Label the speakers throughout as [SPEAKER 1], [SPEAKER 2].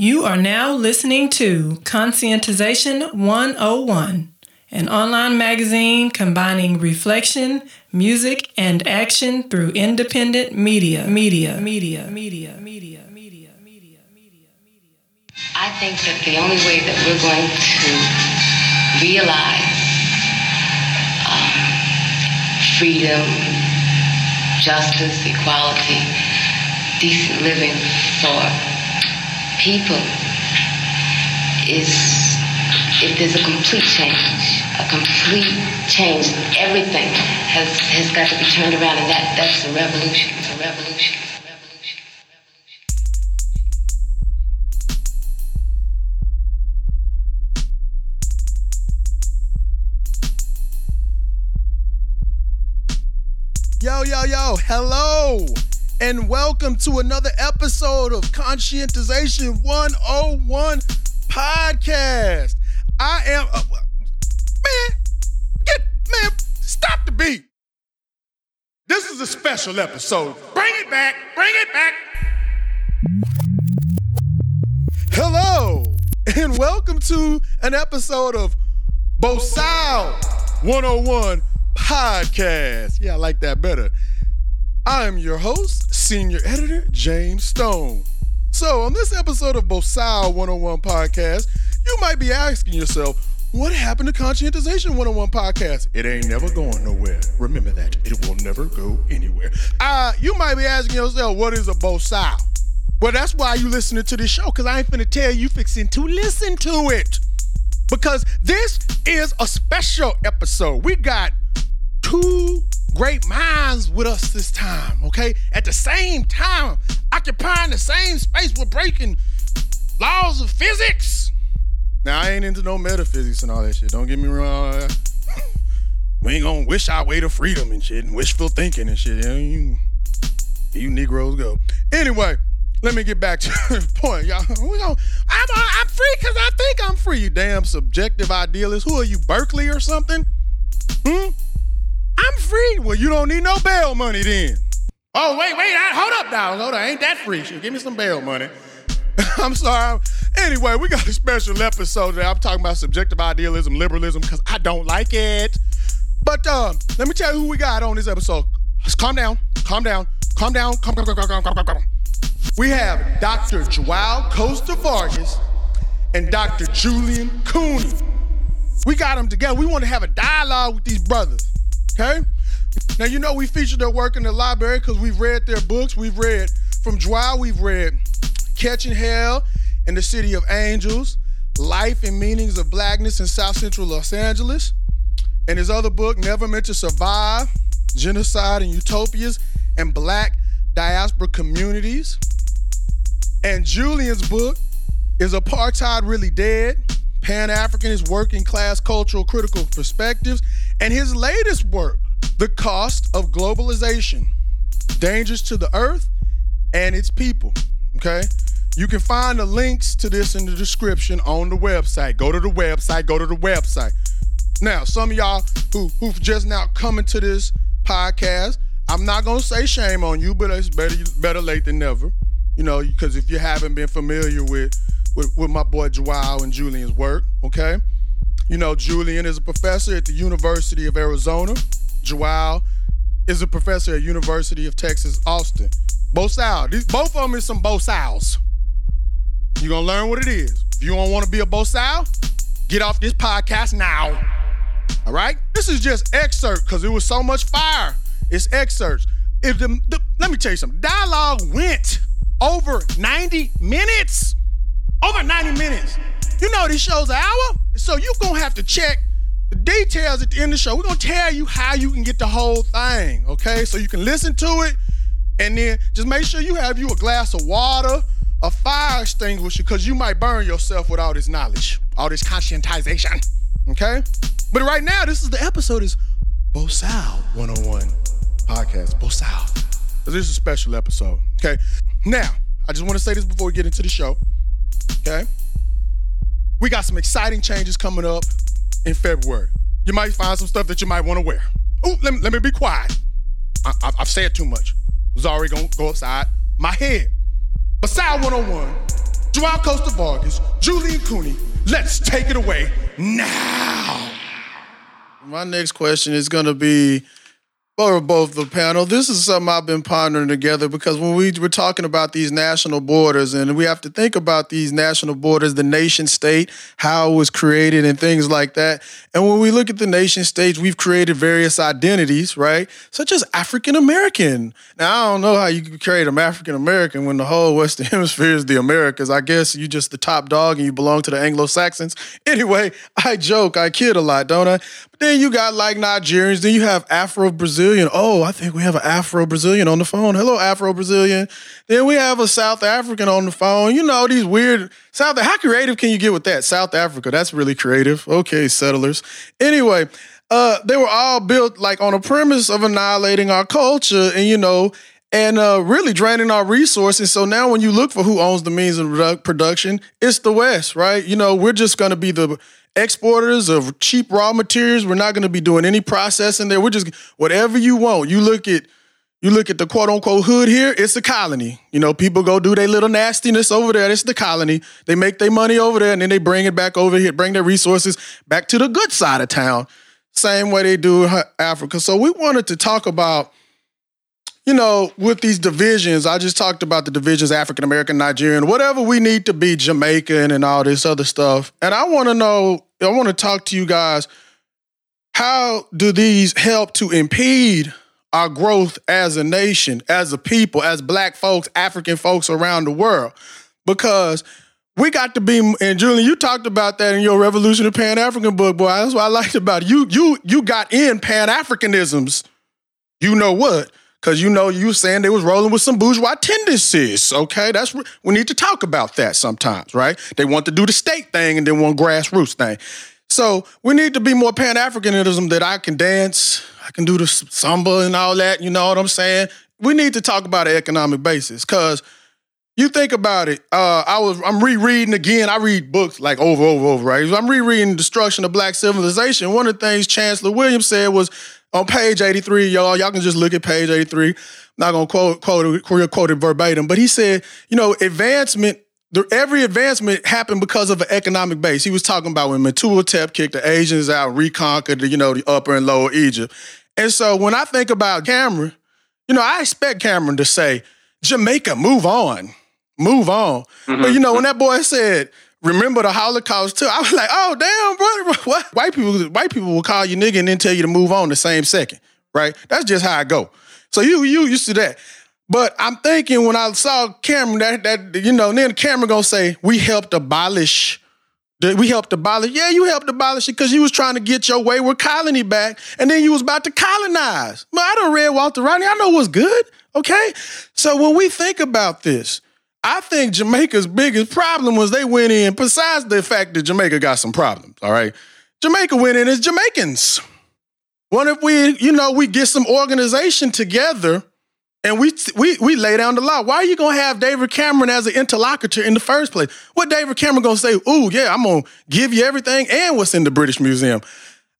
[SPEAKER 1] You are now listening to Conscientization 101, an online magazine combining reflection, music, and action through independent media. Media, media, media, media, media, media, media, media.
[SPEAKER 2] I think that the only way that we're going to realize um, freedom, justice, equality, decent living for people is if there's a complete change, a complete change. Everything has, has got to be turned around, and that, that's a revolution. It's a revolution.
[SPEAKER 3] Yo, yo, yo, hello, and welcome to another episode of Conscientization 101 podcast. I am, uh, man, get, man, stop the beat. This is a special episode. Bring it back, bring it back. Hello, and welcome to an episode of Bosal 101 podcast. Yeah, I like that better. I'm your host, senior editor James Stone. So, on this episode of Bosal 101 podcast, you might be asking yourself, what happened to Conscientization 101 podcast? It ain't never going nowhere. Remember that. It will never go anywhere. Uh, you might be asking yourself, what is a Bosal? Well, that's why you listening to this show, because I ain't finna tell you fixing to listen to it. Because this is a special episode. We got two great minds with us this time, okay? At the same time, occupying the same space, we're breaking laws of physics. Now, I ain't into no metaphysics and all that shit. Don't get me wrong. we ain't gonna wish our way to freedom and shit and wishful thinking and shit. You, you, Negroes go. Anyway, let me get back to the point, y'all. We gonna, I'm, uh, I'm free because I think I'm free, you damn subjective idealist. Who are you, Berkeley or something? Hmm? I'm free. Well, you don't need no bail money then. Oh, wait, wait, hold up now. Hold up. ain't that free? Shoot, give me some bail money. I'm sorry. Anyway, we got a special episode today. I'm talking about subjective idealism, liberalism, because I don't like it. But uh, let me tell you who we got on this episode. Just calm down, calm down, calm down, calm, calm, calm, calm, calm, calm, calm. We have Dr. Joao Costa Vargas and Dr. Julian Kunnie. We got them together. We want to have a dialogue with these brothers. Okay? Now, you know, we featured their work in the library because we've read their books. We've read from Joao, we've read Catching Hell in the City of Angels, Life and Meanings of Blackness in South Central Los Angeles, and his other book, Never Meant to Survive Genocide and Utopias and Black Diaspora Communities. And Julian's book is Apartheid Really Dead? Pan Africanist Working Class Cultural Critical Perspectives. And his latest work, The Cost of Globalization Dangers to the Earth and Its People. Okay? You can find the links to this in the description on the website. Go to the website, go to the website. Now, some of y'all who, who've just now coming to this podcast, I'm not gonna say shame on you, but it's better better late than never. You know, because if you haven't been familiar with, with with my boy Joao and Julian's work, okay? You know, Julian is a professor at the University of Arizona. Joao is a professor at University of Texas Austin. Both Sal. These, both of them is some both Sals. You're gonna learn what it is. If you don't want to be a both Sal, get off this podcast now. All right? This is just excerpt because it was so much fire. It's excerpts. If the, the let me tell you something. Dialogue went over 90 minutes. Over 90 minutes. You know this show's an hour, so you're gonna have to check the details at the end of the show. We're gonna tell you how you can get the whole thing, okay? So you can listen to it, and then just make sure you have you a glass of water, a fire extinguisher, because you might burn yourself with all this knowledge, all this conscientization, okay? But right now, this is the episode is Bosal 101 podcast. Bosal. This is a special episode, okay? Now, I just want to say this before we get into the show, okay? We got some exciting changes coming up in February. You might find some stuff that you might want to wear. Oh, let me, let me be quiet. I, I, I've said too much. It's already going to go upside my head. Sal 101 Joao Costa Vargas, Julian Kunnie. Let's take it away now. My next question is going to be for both the panel. This is something I've been pondering together because when we were talking about these national borders, and we have to think about these national borders, the nation state, how it was created, and things like that. And when we look at the nation states, we've created various identities, right? Such as African American. Now, I don't know how you create an African American when the whole Western Hemisphere is the Americas. I guess you're just the top dog and you belong to the Anglo Saxons. Anyway, I joke, I kid a lot, don't I? Then you got like Nigerians, then you have Afro Brazilian. Oh, I think we have an Afro Brazilian on the phone. Hello, Afro Brazilian. Then we have a South African on the phone. You know, these weird South. How creative can you get with that? South Africa, that's really creative. Okay, settlers. Anyway, uh, they were all built like on a premise of annihilating our culture and, you know, and uh, really draining our resources. So now, when you look for who owns the means of production, it's the West, right? You know, we're just going to be the exporters of cheap raw materials. We're not going to be doing any processing there. We're just whatever you want. You look at you look at the quote unquote hood here, it's a colony. You know, people go do their little nastiness over there. It's the colony. They make their money over there and then they bring it back over here, bring their resources back to the good side of town. Same way they do Africa. So we wanted to talk about you know, with these divisions, I just talked about the divisions African American, Nigerian, whatever we need to be, Jamaican, and all this other stuff. And I want to know, I want to talk to you guys. How do these help to impede our growth as a nation, as a people, as black folks, African folks around the world? Because we got to be, and Julian, you talked about that in your Revolution of Pan African book, boy. That's what I liked about it. You, you, you got in Pan Africanisms. You know what? Cause you know you saying they was rolling with some bourgeois tendencies. Okay, that's we need to talk about that sometimes, right? They want to do the state thing and then one grassroots thing. So we need to be more Pan Africanism that I can dance, I can do the samba and all that. You know what I'm saying? We need to talk about an economic basis because you think about it. Uh, I was I'm rereading again. I read books like over, over, over. Right? I'm rereading Destruction of Black Civilization. One of the things Chancellor Williams said was on page 83, y'all, y'all can just look at page 83. I'm not gonna quote quote quote it verbatim, but he said, you know, advancement. Every advancement happened because of an economic base. He was talking about when Mentuhotep kicked the Asians out, reconquered, the, you know, the upper and lower Egypt. And so when I think about Cameron, you know, I expect Cameron to say, Jamaica, move on, move on. Mm-hmm. But you know, when that boy said, remember the Holocaust too. I was like, oh damn, brother, what? White people, white people will call you nigga and then tell you to move on the same second, right? That's just how I go. So you you used to that. But I'm thinking when I saw Cameron, that that you know, then Cameron gonna say we helped abolish. We helped abolish. Yeah, you helped abolish it because you was trying to get your wayward colony back, and then you was about to colonize. Man, I don't read Walter Rodney. I know what's good. Okay, so when we think about this, I think Jamaica's biggest problem was they went in, besides the fact that Jamaica got some problems, all right? Jamaica went in as Jamaicans. What if we, you know, we get some organization together and we we we lay down the law? Why are you gonna have David Cameron as an interlocutor in the first place? What David Cameron gonna say? Ooh, yeah, I'm gonna give you everything and what's in the British Museum.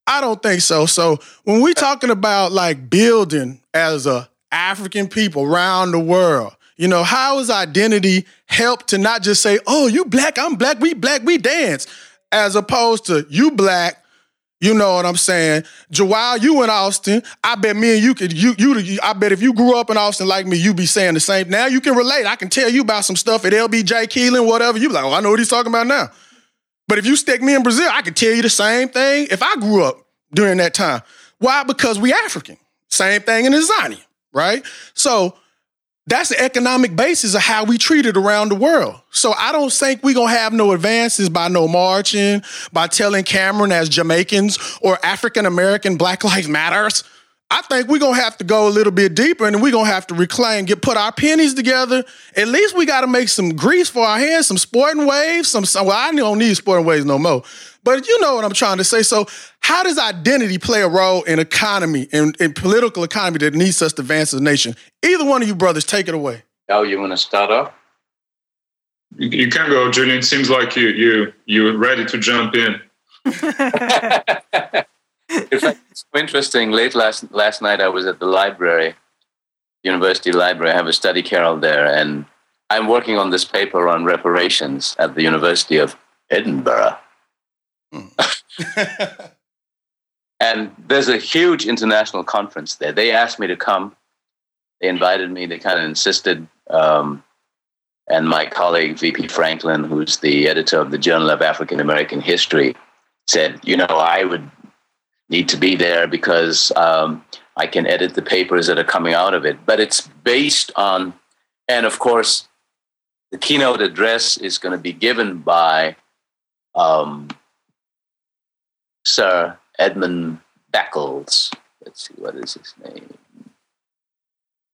[SPEAKER 3] I don't think so. So when we talking about like building as a African people around the world, you know, how is identity help to not just say, oh, you black, I'm black, we black, we dance, as opposed to you black, you know what I'm saying? Joao, you in Austin. I bet me and you could you you I bet if you grew up in Austin like me, you'd be saying the same. Now you can relate. I can tell you about some stuff at LBJ Kealing, whatever. You be like, oh, I know what he's talking about now. But if you stick me in Brazil, I can tell you the same thing if I grew up during that time. Why? Because we African. Same thing in Tanzania, right? So that's the economic basis of how we treat it around the world. So I don't think we're gonna have no advances by no marching, by telling Cameron as Jamaicans or African American Black Lives Matters. I think we're gonna have to go a little bit deeper and we're gonna have to reclaim, get put our pennies together. At least we gotta make some grease for our hands, some sporting waves, some, some well, I don't need sporting waves no more. But you know what I'm trying to say. So, how does identity play a role in economy, in, in political economy that needs us to advance as a nation? Either one of you brothers, take it away.
[SPEAKER 4] Oh, you want to start off?
[SPEAKER 5] You, you can go, Julian. It seems like you you you're ready to jump in.
[SPEAKER 4] in fact, it's interesting. Late last last night, I was at the library, university library. I have a study carrel there, and I'm working on this paper on reparations at the University of Edinburgh. And there's a huge international conference there. They asked me to come. They invited me. They kind of insisted. Um, and my colleague, VP Franklin, who's the editor of the Journal of African American History, said, you know, I would need to be there because um, I can edit the papers that are coming out of it. But it's based on, and of course, the keynote address is going to be given by um, Sir Edmund Beckles. Let's see, what is his name?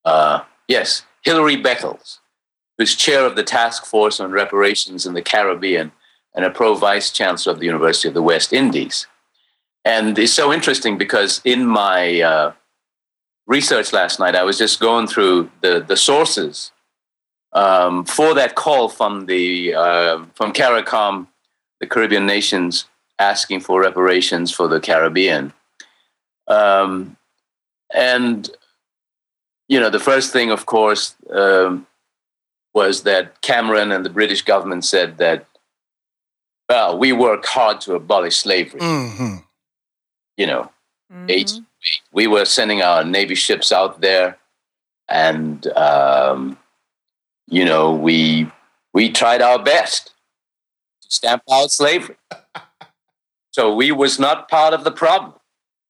[SPEAKER 4] Uh, yes, Hilary Beckles, who's chair of the task force on reparations in the Caribbean and a pro vice chancellor of the University of the West Indies. And it's so interesting because in my uh, research last night, I was just going through the, the sources um, for that call from the uh, from CARICOM, the Caribbean nations asking for reparations for the Caribbean. Um, and you know, the first thing, of course, um, was that Cameron and the British government said that, well, we worked hard to abolish slavery.
[SPEAKER 3] Mm-hmm.
[SPEAKER 4] You know, mm-hmm. we were sending our Navy ships out there, and um, you know, we we tried our best to stamp out slavery. so we was not part of the problem.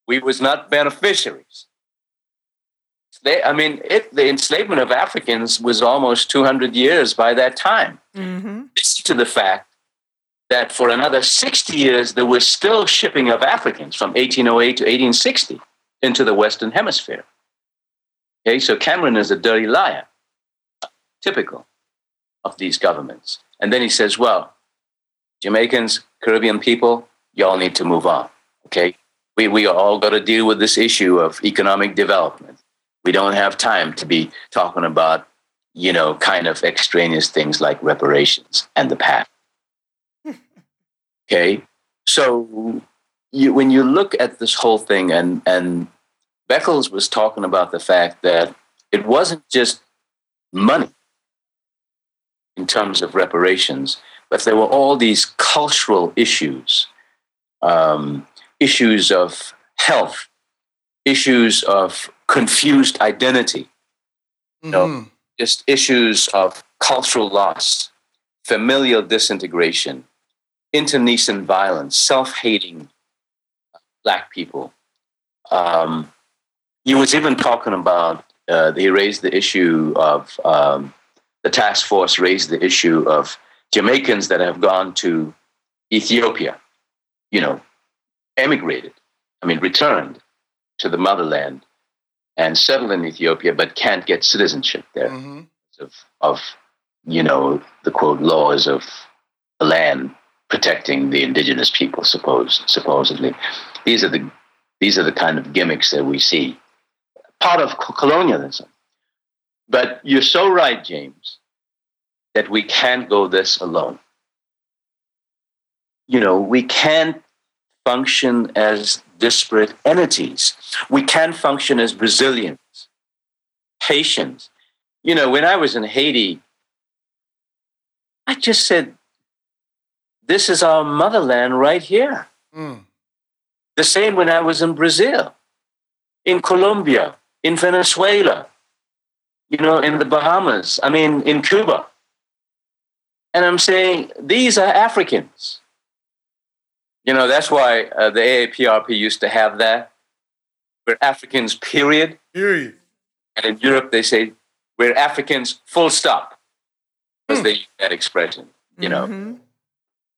[SPEAKER 4] We was not beneficiaries. They, I mean, it, the enslavement of Africans was almost 200 years by that time. Mm-hmm. This to the fact that for another 60 years, there was still shipping of Africans from 1808 to 1860 into the Western Hemisphere. Okay, so Cameron is a dirty liar typical of these governments. And then he says, well, Jamaicans, Caribbean people, y'all need to move on. Okay? We, we all got to deal with this issue of economic development. We don't have time to be talking about, you know, kind of extraneous things like reparations and the past. okay? So you, when you look at this whole thing, and, and Beckles was talking about the fact that it wasn't just money in terms of reparations, but there were all these cultural issues, um, issues of health, issues of confused identity, mm-hmm. you know, mm-hmm. just issues of cultural loss, familial disintegration, internecine violence, self-hating black people. Um, he was even talking about. Uh, he raised the issue of um, the task force raised the issue of Jamaicans that have gone to Ethiopia, you know, emigrated, I mean, returned to the motherland and settled in Ethiopia, but can't get citizenship there mm-hmm. of, of, you know, the quote laws of the land protecting the indigenous people, suppose supposedly. These are the these are the kind of gimmicks that we see. Part of colonialism. But you're so right, James, that we can't go this alone. You know, we can't function as disparate entities. We can't function as Brazilians, Haitians. You know, when I was in Haiti, I just said, this is our motherland right here. Mm. The same when I was in Brazil, in Colombia, in Venezuela, you know, in the Bahamas, I mean, in Cuba. And I'm saying these are Africans. You know, that's why uh, the AAPRP used to have that. We're Africans, period.
[SPEAKER 3] Period.
[SPEAKER 4] And in Europe, they say, we're Africans, full stop. Because hmm. they use that expression, you know. Mm-hmm.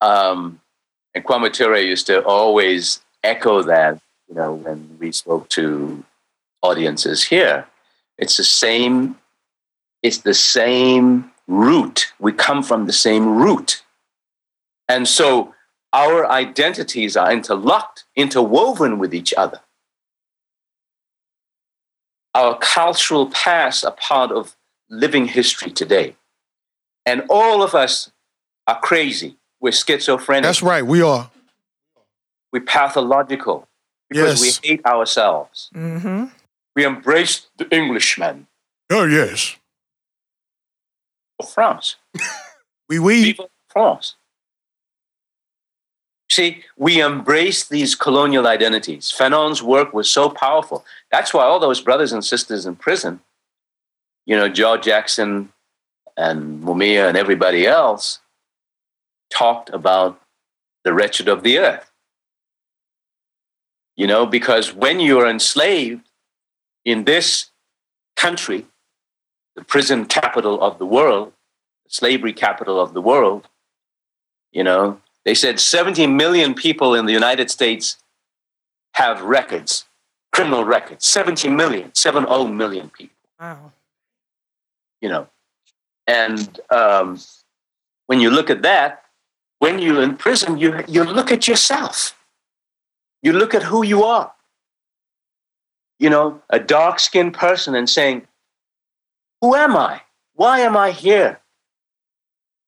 [SPEAKER 4] Um, and Kwame Ture used to always echo that, you know, when we spoke to audiences here. It's the same it's the same root. We come from the same root. And so our identities are interlocked, interwoven with each other. Our cultural past are part of living history today. And all of us are crazy. We're schizophrenic.
[SPEAKER 3] That's right, we are.
[SPEAKER 4] We're pathological because yes. we hate ourselves.
[SPEAKER 1] Mm-hmm.
[SPEAKER 4] We embrace the Englishman.
[SPEAKER 3] Oh, yes.
[SPEAKER 4] France.
[SPEAKER 3] We oui, we.
[SPEAKER 4] Oui. France. See, we embrace these colonial identities. Fanon's work was so powerful. That's why all those brothers and sisters in prison, you know, George Jackson and Mumia and everybody else, talked about the wretched of the earth. You know, because when you're enslaved in this country, the prison capital of the world, slavery capital of the world, you know, they said 70 million people in the United States have records, criminal records. 70 million, 70 million people.
[SPEAKER 1] Wow.
[SPEAKER 4] You know, and um, when you look at that, when you're in prison, you, you look at yourself. You look at who you are. You know, a dark skinned person and saying, Who am I? Why am I here?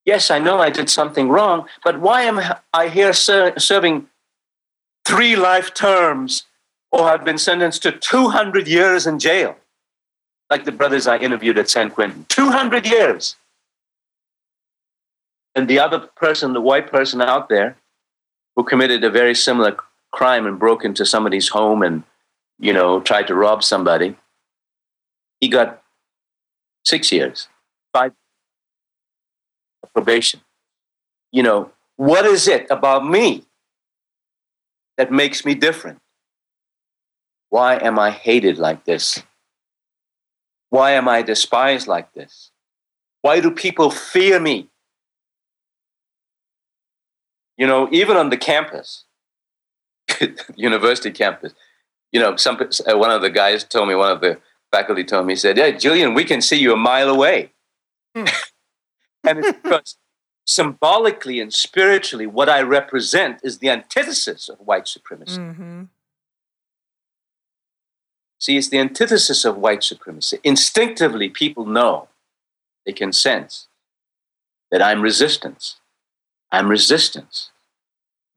[SPEAKER 4] Yes, I know I did something wrong, but why am I here ser- serving three life terms or have been sentenced to 200 years in jail? Like the brothers I interviewed at San Quentin 200 years. And the other person, the white person out there, who committed a very similar crime and broke into somebody's home and, you know, tried to rob somebody, he got six years, five probation. You know, what is it about me that makes me different? Why am I hated like this? Why am I despised like this? Why do people fear me? You know, even on the campus, university campus, you know, some uh, one of the guys told me, one of the faculty told me, he said, "Yeah, Julian, we can see you a mile away." Hmm. and it's because symbolically and spiritually, what I represent is the antithesis of white supremacy. Mm-hmm. See, it's the antithesis of white supremacy. Instinctively, people know, they can sense that I'm resistance. I'm resistance.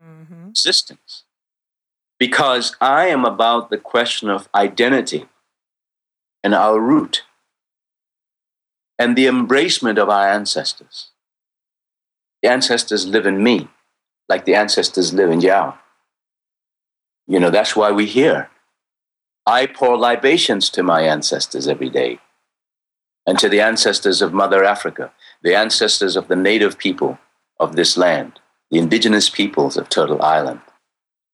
[SPEAKER 4] Mm-hmm. Resistance. Because I am about the question of identity and our root and the embracement of our ancestors. The ancestors live in me, like the ancestors live in Joao. You know, that's why we're here. I pour libations to my ancestors every day and to the ancestors of Mother Africa, the ancestors of the native people of this land, the indigenous peoples of Turtle Island.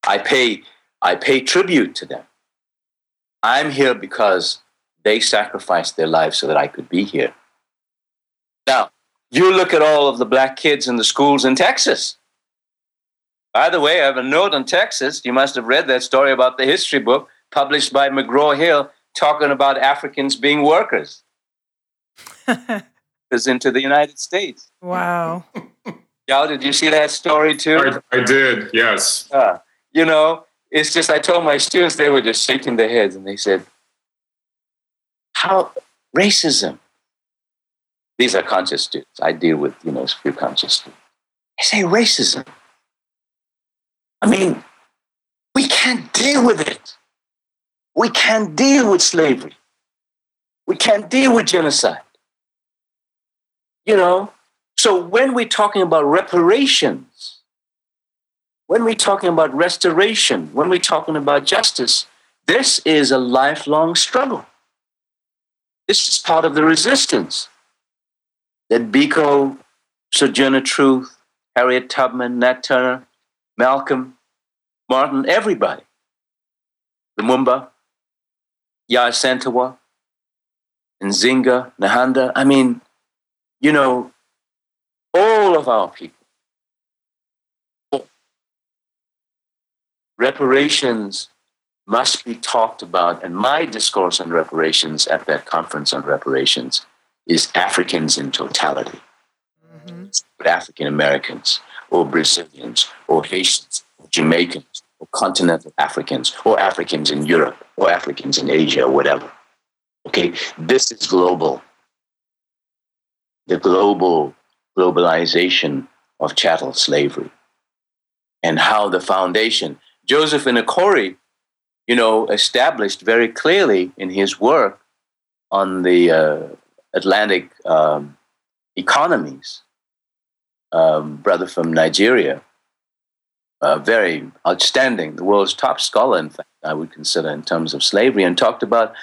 [SPEAKER 4] I pay, I pay tribute to them. I'm here because they sacrificed their lives so that I could be here. Now, you look at all of the black kids in the schools in Texas. By the way, I have a note on Texas. You must have read that story about the history book published by McGraw Hill talking about Africans being workers. is into the United States.
[SPEAKER 1] Wow.
[SPEAKER 4] Y'all, did you see that story too?
[SPEAKER 5] I, I did, yes.
[SPEAKER 4] Uh, you know, it's just, I told my students, they were just shaking their heads and they said, How racism? These are conscious students. I deal with, you know, a few conscious students. They say racism. I mean, we can't deal with it. We can't deal with slavery. We can't deal with genocide. You know, so when we're talking about reparations, when we're talking about restoration, when we're talking about justice, this is a lifelong struggle. This is part of the resistance that Biko, Sojourner Truth, Harriet Tubman, Nat Turner, Malcolm, Martin, everybody the mumba Lumumba, Yaa Asantewaa, Nzinga, Nehanda. I mean, you know, all of our people. Reparations must be talked about, and my discourse on reparations at that conference on reparations is Africans in totality. Mm-hmm. African Americans, or Brazilians, or Haitians, or Jamaicans, or continental Africans, or Africans in Europe, or Africans in Asia, or whatever. Okay, this is global. The global globalization of chattel slavery and how the foundation, Joseph Inikori, you know, established very clearly in his work on the uh, Atlantic um, economies. Um, brother from Nigeria, uh, very outstanding, the world's top scholar, in fact, I would consider in terms of slavery, and talked about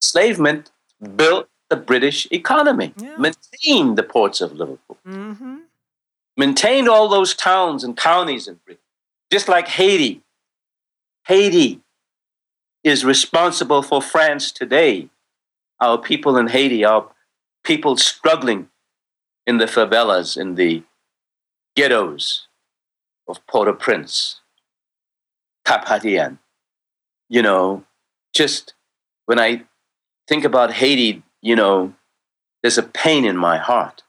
[SPEAKER 4] enslavement built the British economy, yeah. maintained the ports of Liverpool, mm-hmm. maintained all those towns and counties in Britain, just like Haiti. Haiti is responsible for France today. Our people in Haiti, our people struggling in the favelas, in the ghettos of Port-au-Prince, Cap-Haïtien. You know, just when I think about Haiti, you know, there's a pain in my heart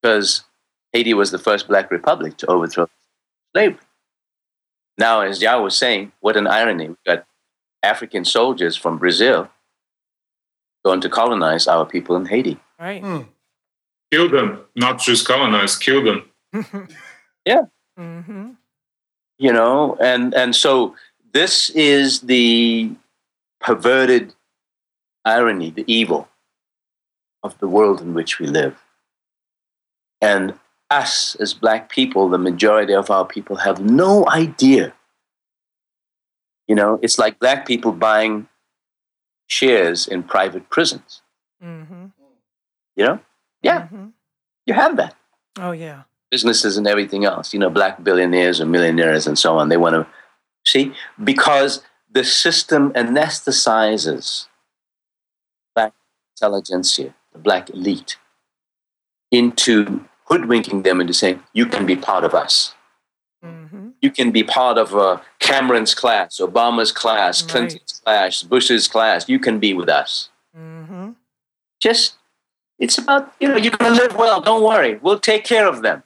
[SPEAKER 4] because Haiti was the first black republic to overthrow slavery. Now, as Joao was saying, what an irony. We've got African soldiers from Brazil going to colonize our people in Haiti.
[SPEAKER 1] Right. Hmm.
[SPEAKER 5] Kill them, not just colonize, kill them.
[SPEAKER 4] yeah. Mm-hmm. You know, and and so this is the perverted irony, the evil of the world in which we live. And us as black people, the majority of our people have no idea. You know, it's like black people buying shares in private prisons. Mm-hmm. You know? Yeah. Mm-hmm. You have that.
[SPEAKER 1] Oh, yeah.
[SPEAKER 4] Businesses and everything else, you know, black billionaires and millionaires and so on, they want to see because the system anesthetizes black intelligentsia, the black elite, into hoodwinking them into saying, you can be part of us. You can be part of uh, Cameron's class, Obama's class, right. Clinton's class, Bush's class. You can be with us. Mm-hmm. Just it's about, you know, you're going to live well. Don't worry. We'll take care of them.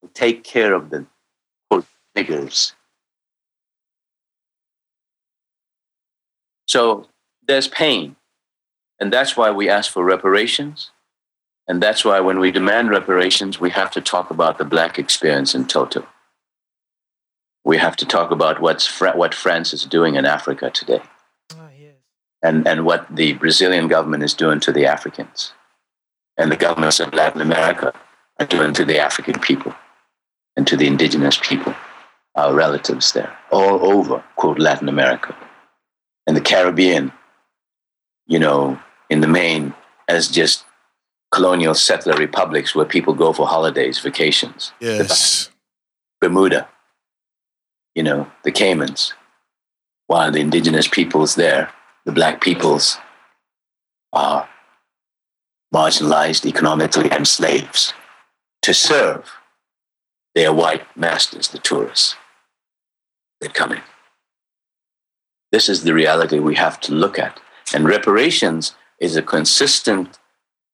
[SPEAKER 4] We'll take care of the quote, niggers. So there's pain. And that's why we ask for reparations. And that's why when we demand reparations, we have to talk about the black experience in total. We have to talk about what's what France is doing in Africa today ah, and, and what the Brazilian government is doing to the Africans and the governments of Latin America are doing to the African people and to the indigenous people, our relatives there, all over, quote, Latin America. And the Caribbean, you know, in the main, as just colonial settler republics where people go for holidays, vacations.
[SPEAKER 3] Yes.
[SPEAKER 4] Bermuda, you know, the Caymans, while the indigenous peoples there the black peoples are marginalized economically and slaves to serve their white masters, the tourists that come in. This is the reality we have to look at. And reparations is a consistent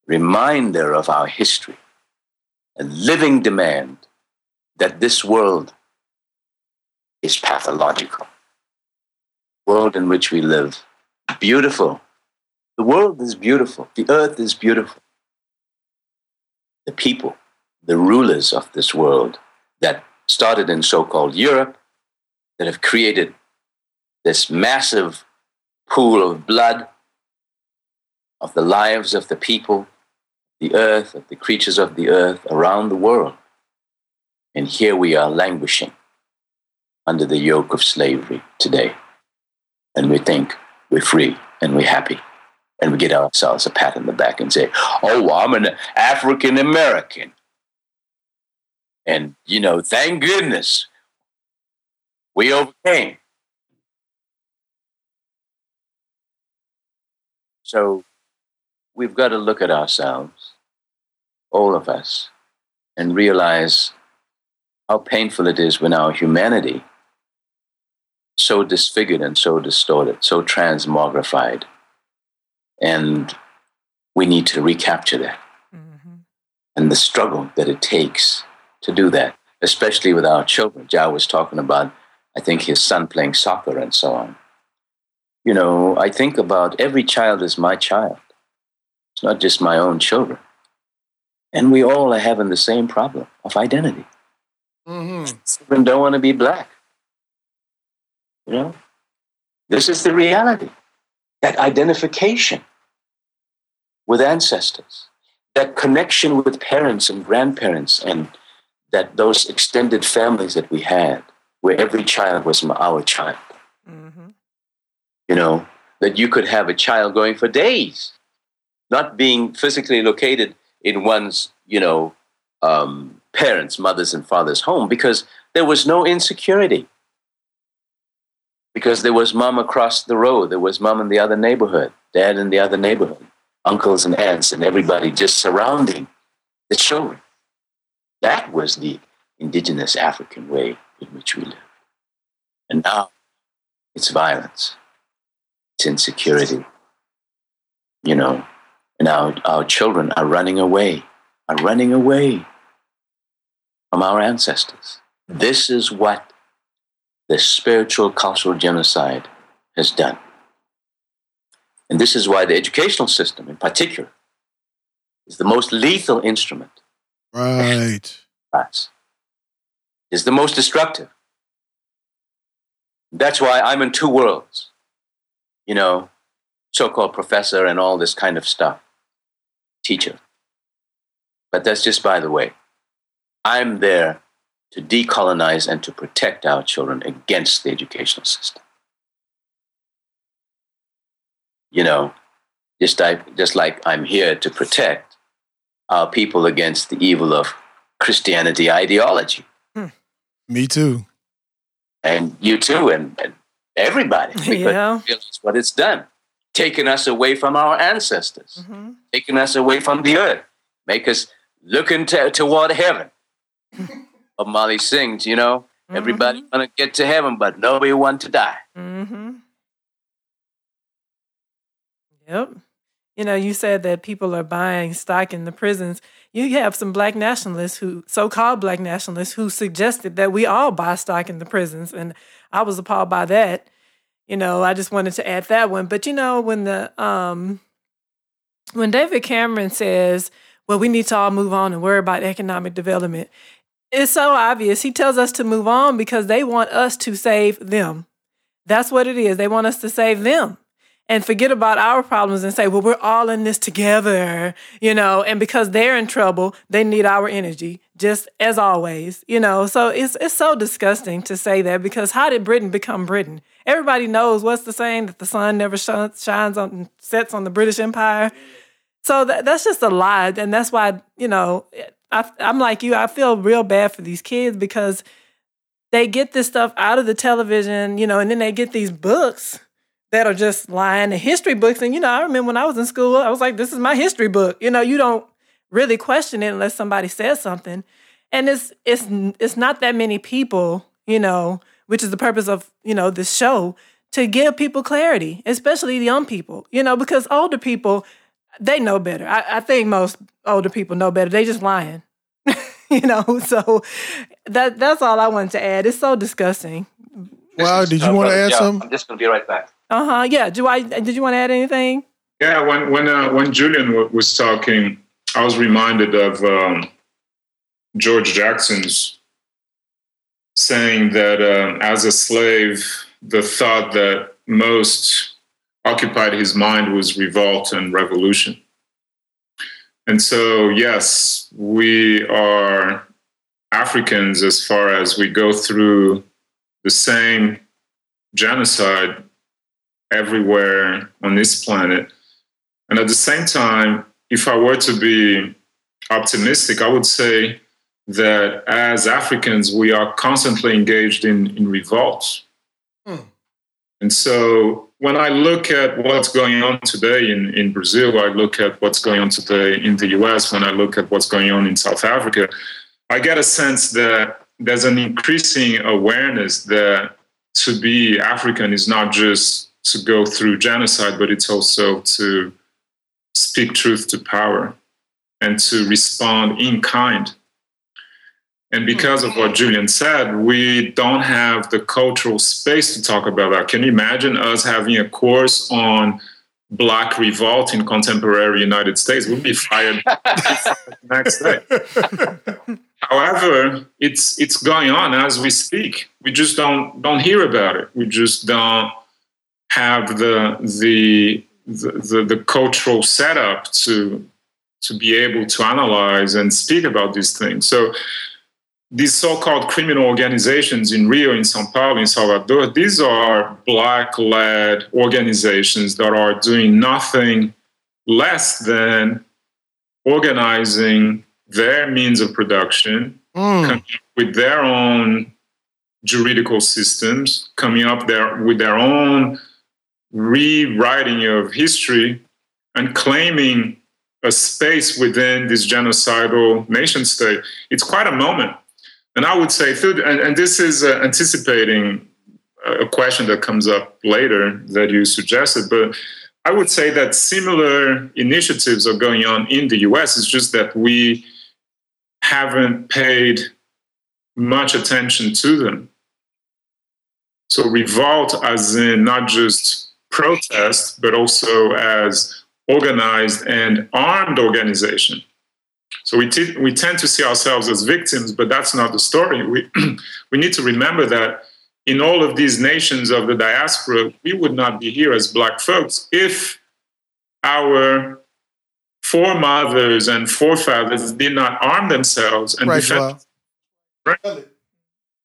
[SPEAKER 4] reminder of our history, a living demand that this world is pathological. world in which we live beautiful. The world is beautiful. The earth is beautiful. The people, the rulers of this world that started in so called Europe, that have created this massive pool of blood of the lives of the people, the earth, of the creatures of the earth around the world. And here we are languishing under the yoke of slavery today. And we think, we're free and we're happy. And we get ourselves a pat in the back and say, oh, I'm an African American. And, you know, thank goodness we overcame. So we've got to look at ourselves, all of us, and realize how painful it is when our humanity so disfigured and so distorted, so transmogrified. And we need to recapture that. Mm-hmm. And the struggle that it takes to do that, especially with our children. Joao was talking about, I think, his son playing soccer and so on. You know, I think about every child is my child. It's not just my own children. And we all are having the same problem of identity. Mm-hmm. Children don't want to be black. You know, this is the reality. that identification with ancestors, that connection with parents and grandparents, and that those extended families that we had, where every child was our child. Mm-hmm. You know, that you could have a child going for days, not being physically located in one's, you know, um, parents, mothers, and fathers' home because there was no insecurity. Because there was mom across the road, there was mom in the other neighborhood, dad in the other neighborhood, uncles and aunts, and everybody just surrounding the children. That was the indigenous African way in which we live. And now it's violence, it's insecurity, you know, and our, our children are running away, are running away from our ancestors. This is what the spiritual cultural genocide has done. And this is why the educational system, in particular, is the most lethal instrument.
[SPEAKER 3] Right.
[SPEAKER 4] Is the most destructive. That's why I'm in two worlds. You know, so called professor and all this kind of stuff, teacher. But that's just by the way. I'm there to decolonize and to protect our children against the educational system. You know, just like, just like I'm here to protect our people against the evil of Christianity ideology.
[SPEAKER 3] Hmm. Me too.
[SPEAKER 4] And you too, and, and everybody.
[SPEAKER 1] Because
[SPEAKER 4] yeah. what it's done. Taking us away from our ancestors, mm-hmm. taking us away from the earth, make us looking to, toward heaven of Molly sings, you know, mm-hmm. everybody want to get to heaven, but nobody want to die.
[SPEAKER 1] Mm-hmm. Yep. You know, you said that people are buying stock in the prisons. You have some black nationalists who, so called black nationalists, who suggested that we all buy stock in the prisons. And I was appalled by that. You know, I just wanted to add that one. But you know, when the um when David Cameron says, well, we need to all move on and worry about economic development, it's so obvious. He tells us to move on because they want us to save them. That's what it is. They want us to save them and forget about our problems and say, well, we're all in this together, you know, and because they're in trouble, they need our energy, just as always, you know. So it's it's so disgusting to say that because how did Britain become Britain? Everybody knows what's the saying that the sun never shines on sets on the British Empire. So that, that's just a lie, and that's why you know I, I'm like you. I feel real bad for these kids because they get this stuff out of the television, you know, and then they get these books that are just lying, the history books. And you know, I remember when I was in school, I was like, "This is my history book." You know, you don't really question it unless somebody says something, and it's it's it's not that many people, you know, which is the purpose of you know this show to give people clarity, especially young people, you know, because older people they know better. I, I think most older people know better. They just lying. you know, so that that's all I wanted to add. It's so disgusting.
[SPEAKER 3] Well, did you want to add
[SPEAKER 4] yeah,
[SPEAKER 3] something?
[SPEAKER 4] I'm just going to be right back.
[SPEAKER 1] Uh huh. Yeah. Do I? Did you want to add anything?
[SPEAKER 5] Yeah. When when uh, when Julian w- was talking, I was reminded of um, George Jackson's saying that uh, as a slave, the thought that most occupied his mind was revolt and revolution. And so, yes, we are Africans as far as we go through the same genocide everywhere on this planet. And at the same time, if I were to be optimistic, I would say that as Africans, we are constantly engaged in, in revolts. Hmm. And so when I look at what's going on today in, in Brazil, I look at what's going on today in the US, when I look at what's going on in South Africa, I get a sense that there's an increasing awareness that to be African is not just to go through genocide, but it's also to speak truth to power and to respond in kind and hmm. because of what Julian said, we don't have the cultural space to talk about that. Can you imagine us having a course on black revolt in contemporary United States? We'd be fired next day. However, it's it's going on as we speak. We just don't don't hear about it. We just don't have the the the, the, the cultural setup to to be able to analyze and speak about these things. So these so-called criminal organizations in Rio, in Sao Paulo, in Salvador, these are black-led organizations that are doing nothing less than organizing their means of production,
[SPEAKER 3] Mm.
[SPEAKER 5] with their own juridical systems, coming up there with their own rewriting of history, and claiming a space within this genocidal nation state. It's quite a moment. And I would say, through, and, and this is uh, anticipating a question that comes up later that you suggested, but I would say that similar initiatives are going on in the US. It's just that we haven't paid much attention to them. So, revolt, as in not just protest, but also as organized and armed organization. So we, t- we tend to see ourselves as victims, but that's not the story. We, we need to remember that in all of these nations of the diaspora, we would not be here as Black folks if our foremothers and forefathers did not arm themselves and
[SPEAKER 3] Right,
[SPEAKER 5] defend.
[SPEAKER 3] Joel.
[SPEAKER 5] Right.
[SPEAKER 3] Tell it.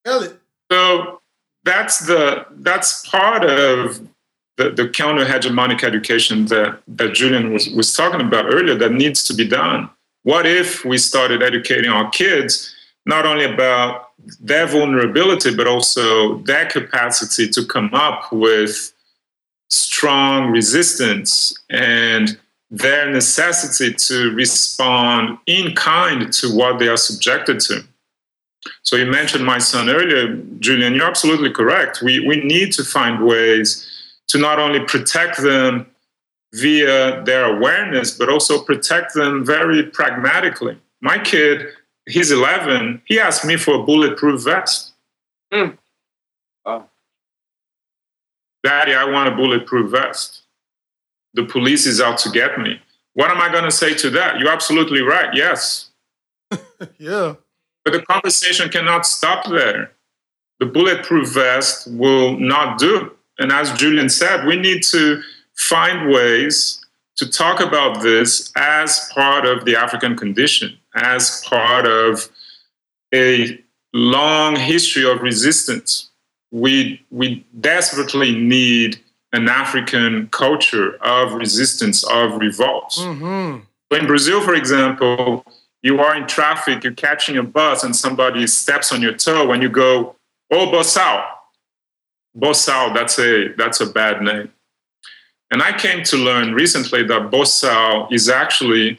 [SPEAKER 3] Tell it.
[SPEAKER 5] So that's the that's part of the, the counter hegemonic education that, that Julian was, was talking about earlier that needs to be done. What if we started educating our kids not only about their vulnerability, but also their capacity to come up with strong resistance and their necessity to respond in kind to what they are subjected to. So you mentioned my son earlier, Julian. You're absolutely correct. We we need to find ways to not only protect them via their awareness, but also protect them very pragmatically. My kid, he's 11. He asked me for a bulletproof vest.
[SPEAKER 4] Hmm. Wow.
[SPEAKER 5] Daddy, I want a bulletproof vest. The police is out to get me. What am I going to say to that? You're absolutely right. Yes.
[SPEAKER 3] Yeah.
[SPEAKER 5] But the conversation cannot stop there. The bulletproof vest will not do. And as Julian said, we need to find ways to talk about this as part of the African condition, as part of a long history of resistance. We, we desperately need an African culture of resistance, of revolt.
[SPEAKER 3] Mm-hmm.
[SPEAKER 5] In Brazil, for example, you are in traffic, you're catching a bus, and somebody steps on your toe, and you go, "Oh, boçal, boçal." That's a that's a bad name. And I came to learn recently that boçal is actually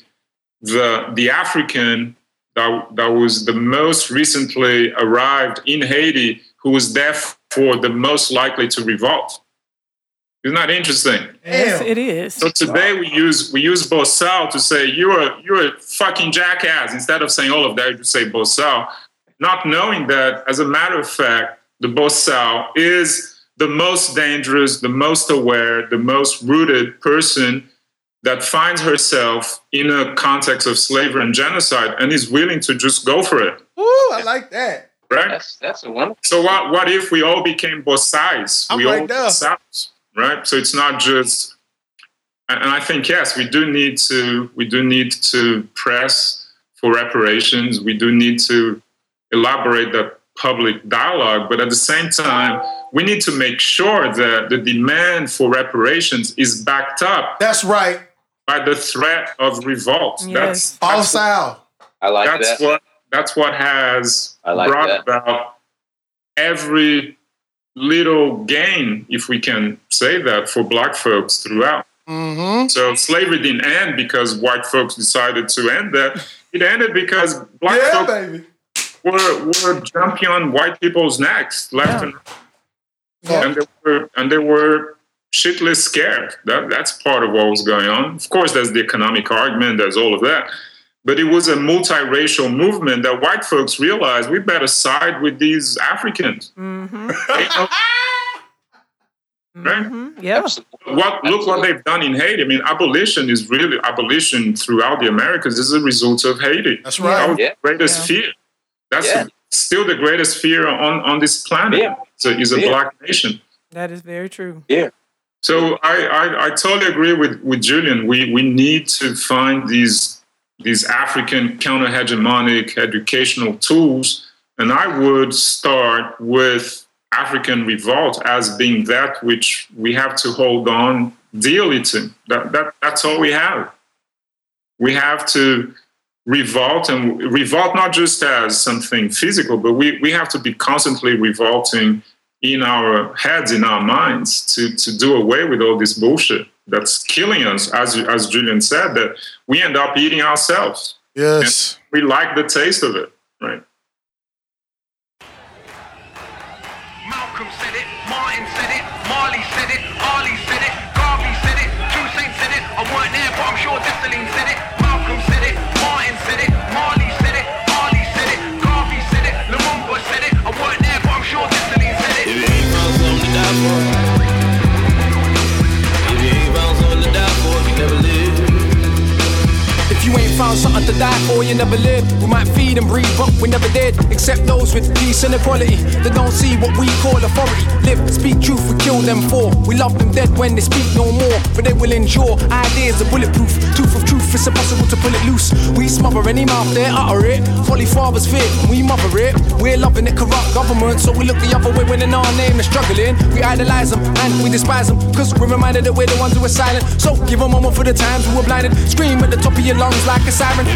[SPEAKER 5] the the African that, that was the most recently arrived in Haiti, who was therefore the most likely to revolt. Isn't that interesting?
[SPEAKER 1] Yes, it is.
[SPEAKER 5] So today we use we use boçal to say you're a you're a fucking jackass instead of saying all of that. You say boçal, not knowing that as a matter of fact, the boçal is the most dangerous, the most aware, the most rooted person that finds herself in a context of slavery and genocide and is willing to just go for it.
[SPEAKER 3] Ooh, I like that.
[SPEAKER 5] Right?
[SPEAKER 4] That's that's a wonderful.
[SPEAKER 5] So what what if we all became boçais?
[SPEAKER 3] I'm
[SPEAKER 5] We
[SPEAKER 3] right
[SPEAKER 5] all
[SPEAKER 3] there.
[SPEAKER 5] boçais, right? So it's not just and and I think yes, we do need to we do need to press for reparations. We do need to elaborate that public dialogue, but at the same time, we need to make sure that the demand for reparations is backed up
[SPEAKER 3] That's right.
[SPEAKER 5] by the threat of revolt.
[SPEAKER 1] Yes.
[SPEAKER 5] That's
[SPEAKER 3] All
[SPEAKER 5] that's,
[SPEAKER 3] Sal.
[SPEAKER 4] I like
[SPEAKER 5] that's
[SPEAKER 4] that.
[SPEAKER 5] what that's what has
[SPEAKER 4] like
[SPEAKER 5] brought
[SPEAKER 4] that.
[SPEAKER 5] about every little gain, if we can say that, for black folks throughout.
[SPEAKER 3] Mm-hmm.
[SPEAKER 5] So slavery didn't end because white folks decided to end that. It ended because black
[SPEAKER 3] Yeah,
[SPEAKER 5] folks
[SPEAKER 3] baby.
[SPEAKER 5] Were, were jumping on white people's necks left
[SPEAKER 1] Yeah.
[SPEAKER 5] and
[SPEAKER 3] Yeah.
[SPEAKER 5] and they were and they were shitless scared. That that's part of what was going on. Of course, there's the economic argument. There's all of that, but it was a multiracial movement that white folks realized we better side with these Africans.
[SPEAKER 1] Mm-hmm.
[SPEAKER 5] Right?
[SPEAKER 1] Mm-hmm. Yeah.
[SPEAKER 4] Absolutely.
[SPEAKER 5] what look what they've done in Haiti. I mean, abolition is really abolition throughout the Americas is a result of Haiti.
[SPEAKER 3] That's
[SPEAKER 5] That
[SPEAKER 3] right.
[SPEAKER 5] was
[SPEAKER 4] Yeah.
[SPEAKER 5] greatest
[SPEAKER 1] Yeah.
[SPEAKER 5] fear. That's
[SPEAKER 4] Yeah.
[SPEAKER 5] still the greatest fear on, on this planet.
[SPEAKER 4] Yeah.
[SPEAKER 5] It's a, is a
[SPEAKER 4] Yeah.
[SPEAKER 5] black nation.
[SPEAKER 1] That is very true. Yeah.
[SPEAKER 5] So I, I, I totally agree with, with Julian. We we need to find these these African counter hegemonic educational tools, and I would start with African revolt as being that which we have to hold on dearly to. That, that that's all we have. We have to revolt and revolt not just as something physical, but we, we have to be constantly revolting in our heads, in our minds, to, to do away with all this bullshit that's killing us, as, as Julian said, that we end up eating ourselves.
[SPEAKER 3] Yes.
[SPEAKER 5] And we like the taste of it, right?
[SPEAKER 6] Malcolm said it, Martin said it, Marley said it, Ali said it, Garvey said it, Toussaint said it. I weren't there, but I'm sure Dessalines said it.
[SPEAKER 7] You never live.
[SPEAKER 8] We might feed and breathe, but we never did. Except those with peace and equality that don't see what we call authority. Live, speak truth, we kill them for. We love them dead when they speak no more, but they will endure. Ideas are bulletproof. Tooth of truth, it's impossible to pull it loose. We smother any mouth there, utter it. Folly fathers fear, we mother it. We're loving it, corrupt government, so we look the other way when in our name is struggling. We idolize them and we despise them, cause we're reminded that we're the ones who are silent. So give a moment for the times we were blinded. Scream at the top of your lungs like a siren.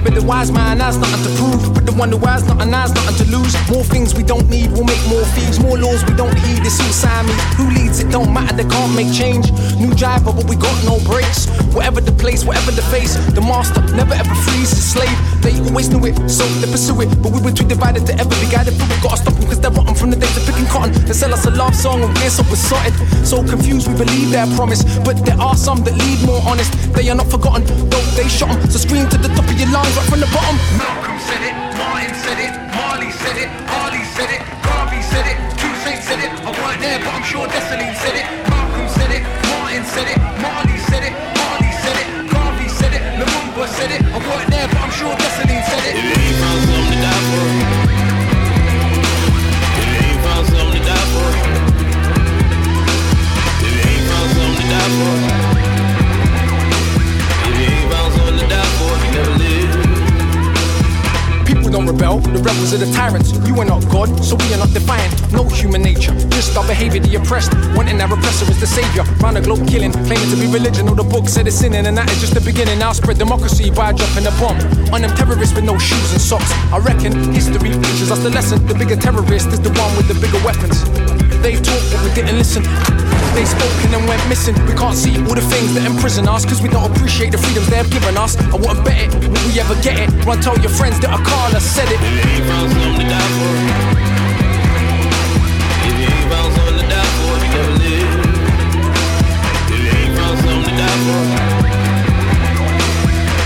[SPEAKER 8] Maybe the wise man has nothing to prove, the one who has nothing has nothing to lose. More things we don't need we'll make more thieves. More laws we don't heed, it's suicide me. Who leads it don't matter, they can't make change. New driver, but we got no brakes. Whatever the place, whatever the face, the master never ever frees his slave. They always knew it, so they pursue it. But we were too divided to ever be guided through we gotta stop them cause they're rotten from the days of picking cotton. They sell us a love song and we're so besotted. So confused, we believe their promise. But there are some that lead more honest. They are not forgotten, though they shot 'em. So scream to the top of your lungs, right from the bottom.
[SPEAKER 6] Said it, Martin said it, Marley said it, Ali said it, Garvey said it, Toussaint said it. I weren't there, but I'm sure Dessalines said it. Malcolm said it, Martin said it, Marley said it, Ali said it, Garvey said it, Lumumba said it. I weren't there, but I'm sure Dessalines said it.
[SPEAKER 7] for,
[SPEAKER 8] tyrants. You are not God, so we are not defiant. No human nature, just our behavior, the oppressed. Wanting our oppressor is the savior. Round the globe killing, claiming to be religion. All the book said it's sinning, and that is just the beginning. I'll spread democracy by dropping a bomb on them terrorists with no shoes and socks. I reckon history teaches us the lesson. The bigger terrorist is the one with the bigger weapons. They talk, but we didn't listen. They spoke and then went missing. We can't see all the things that imprison us, cause we don't appreciate the freedoms they've given us. I wouldn't bet it, will we ever get it? Run tell your friends that Akala said it.
[SPEAKER 7] If you ain't found something to die for, if you ain't found something to die for, you never live. If you ain't found something to die for,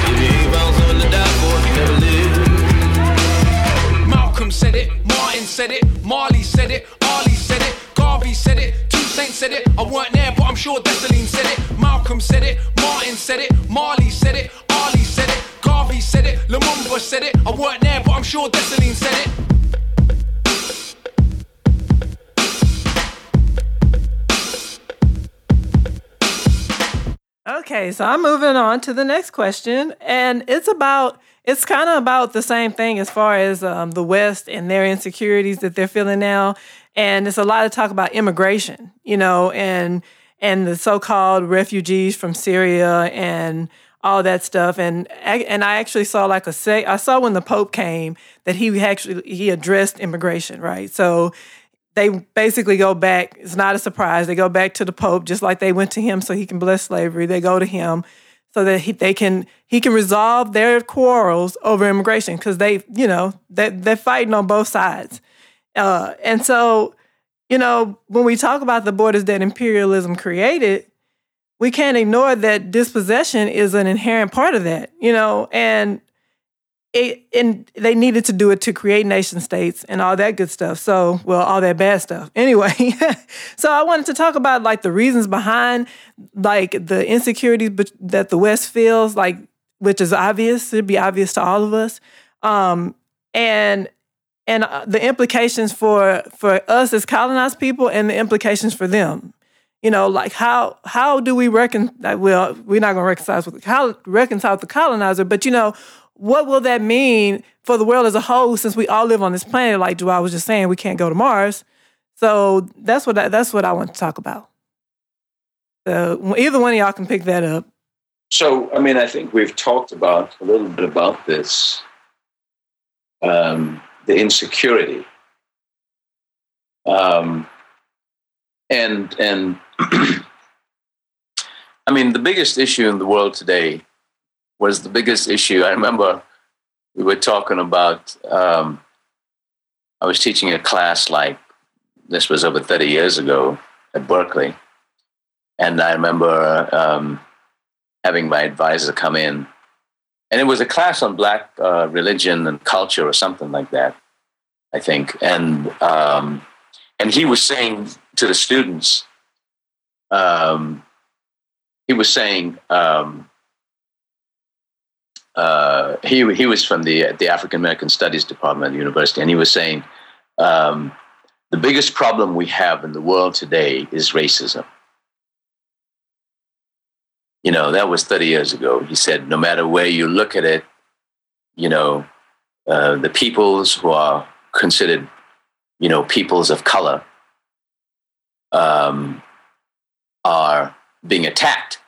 [SPEAKER 7] if you ain't found something to die for, you never live.
[SPEAKER 8] Malcolm said it, Martin said it, Marley said it, Ali said it, Garvey said it, Toussaint said it. I weren't there, but I'm sure said it. Malcolm said it, Martin said it, Marley said it, Ali said it, Garvey said it, Lumumba said it. I weren't there, but I'm sure said it.
[SPEAKER 1] Okay, so I'm moving on to the next question, and it's about it's kind of about the same thing as far as um, the West and their insecurities that they're feeling now, and it's a lot of talk about immigration, you know, and and the so-called refugees from Syria and all that stuff, and and I actually saw like a say I saw when the Pope came that he actually he addressed immigration, right? So they basically go back. It's not a surprise. They go back to the Pope, just like they went to him so he can bless slavery. They go to him so that he, they can he can resolve their quarrels over immigration because they, you know, they, they're fighting on both sides. Uh, and so, you know, when we talk about the borders that imperialism created, we can't ignore that dispossession is an inherent part of that, you know, and it, and they needed to do it to create nation states and all that good stuff. So, well, all that bad stuff. Anyway, so I wanted to talk about like the reasons behind like the insecurities that the West feels like, which is obvious. It'd be obvious to all of us, um, and and uh, the implications for for us as colonized people and the implications for them. You know, like how how do we reckon? Well, we're not going to reconcile with the, reconcile with the colonizer, but you know what will that mean for the world as a whole since we all live on this planet like Joao was just saying we can't go to Mars so that's what I, that's what I want to talk about so either one of y'all can pick that up
[SPEAKER 4] so I mean I think we've talked about a little bit about this um, the insecurity um, and and I mean the biggest issue in the world today was the biggest issue. I remember we were talking about, um, I was teaching a class like this was over 30 years ago at Berkeley. And I remember um, having my advisor come in. And it was a class on Black uh, religion and culture or something like that, I think. And, um, and he was saying to the students, um, he was saying, um, uh, he he was from the the African American Studies Department at the university, and he was saying um, the biggest problem we have in the world today is racism. You know, that was 30 years ago. He said, no matter where you look at it, you know, uh, the peoples who are considered, you know, peoples of color um, are being attacked,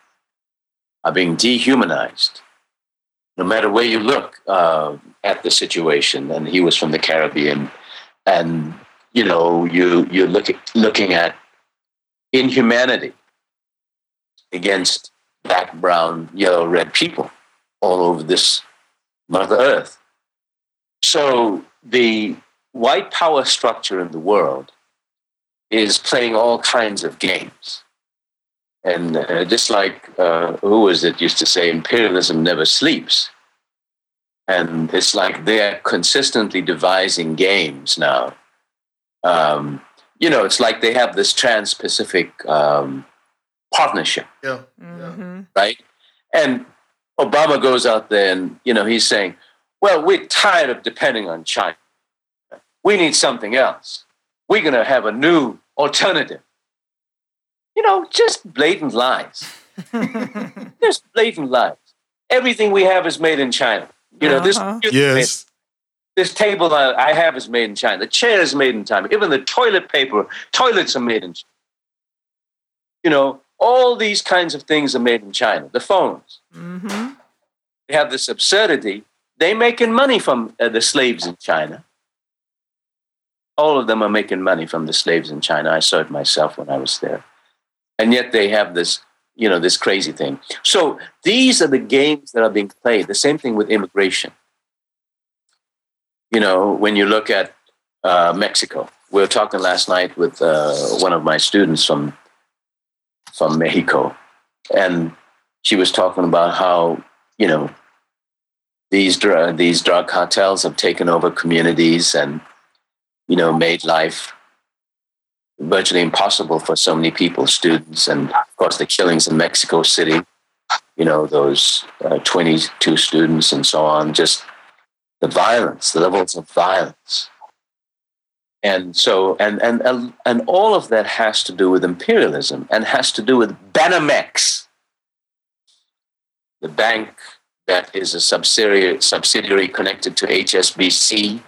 [SPEAKER 4] are being dehumanized no matter where you look uh, at the situation. And he was from the Caribbean, and you know, you you look looking at inhumanity against black, brown, yellow, red people all over this Mother Earth. So the white power structure in the world is playing all kinds of games. And uh, just like uh, who was it used to say, imperialism never sleeps. And it's like they're consistently devising games now. Um, you know, it's like they have this trans Pacific um, partnership.
[SPEAKER 3] Yeah. Mm-hmm.
[SPEAKER 4] Right? And Obama goes out there and, you know, he's saying, well, we're tired of depending on China. We need something else. We're going to have a new alternative you know, just blatant lies. just blatant lies. Everything we have is made in China. You know,
[SPEAKER 3] uh-huh.
[SPEAKER 4] this
[SPEAKER 3] yes.
[SPEAKER 4] this table I have is made in China. The chair is made in China. Even the toilet paper, toilets are made in China. You know, all these kinds of things are made in China. The phones.
[SPEAKER 1] Mm-hmm.
[SPEAKER 4] They have this absurdity. They're making money from uh, the slaves in China. All of them are making money from the slaves in China. I saw it myself when I was there and yet they have this you know this crazy thing so these are the games that are being played the same thing with immigration you know when you look at uh, mexico we were talking last night with uh, one of my students from from mexico and she was talking about how you know these dr- these drug cartels have taken over communities and you know made life virtually impossible for so many people, students, and of course the killings in Mexico City. You know those uh, 22 students and so on. Just the violence, the levels of violence, and so and and and all of that has to do with imperialism and has to do with Banamex, the bank that is a subsidiary subsidiary connected to HSBC,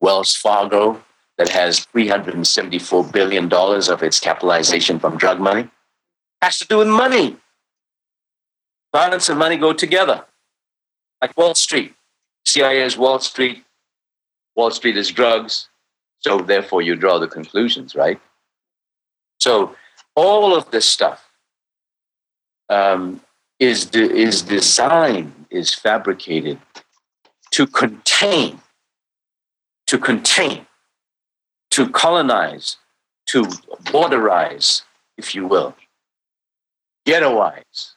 [SPEAKER 4] Wells Fargo, that has $374 billion of its capitalization from drug money has to do with money. Violence and money go together, like Wall Street. CIA is Wall Street, Wall Street is drugs. So, therefore, you draw the conclusions, right? So, all of this stuff um, is, de- is designed, is fabricated to contain, to contain to colonize, to borderize, if you will, ghettoize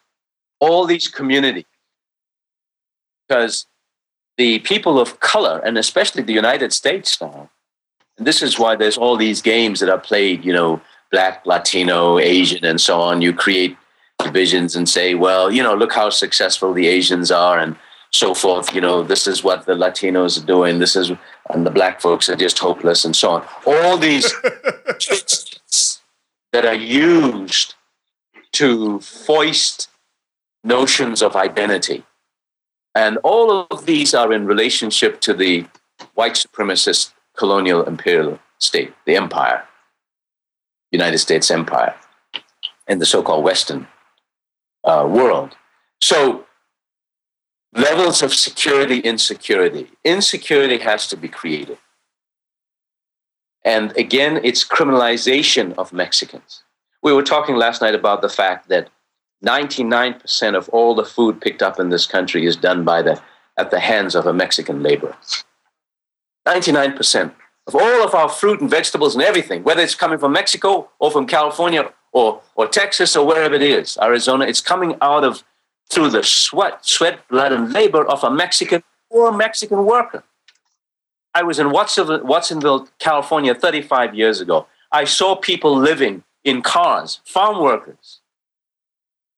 [SPEAKER 4] all these communities. Because the people of color, and especially the United States now, this is why there's all these games that are played, you know, black, Latino, Asian, and so on. You create divisions and say, well, you know, look how successful the Asians are and so forth. You know, this is what the Latinos are doing. This is, and the black folks are just hopeless and so on. All these that are used to foist notions of identity. And all of these are in relationship to the white supremacist colonial imperial state, the empire, United States empire, and the so called Western uh, world. So, levels of security, insecurity. Insecurity has to be created. And again, it's criminalization of Mexicans. We were talking last night about the fact that 99% of all the food picked up in this country is done by the, at the hands of a Mexican laborer. 99% of all of our fruit and vegetables and everything, whether it's coming from Mexico or from California or, or Texas or wherever it is, Arizona, it's coming out of through the sweat, sweat, blood, and labor of a Mexican or Mexican worker. I was in Watsonville, Watsonville, California 35 years ago. I saw people living in cars, farm workers,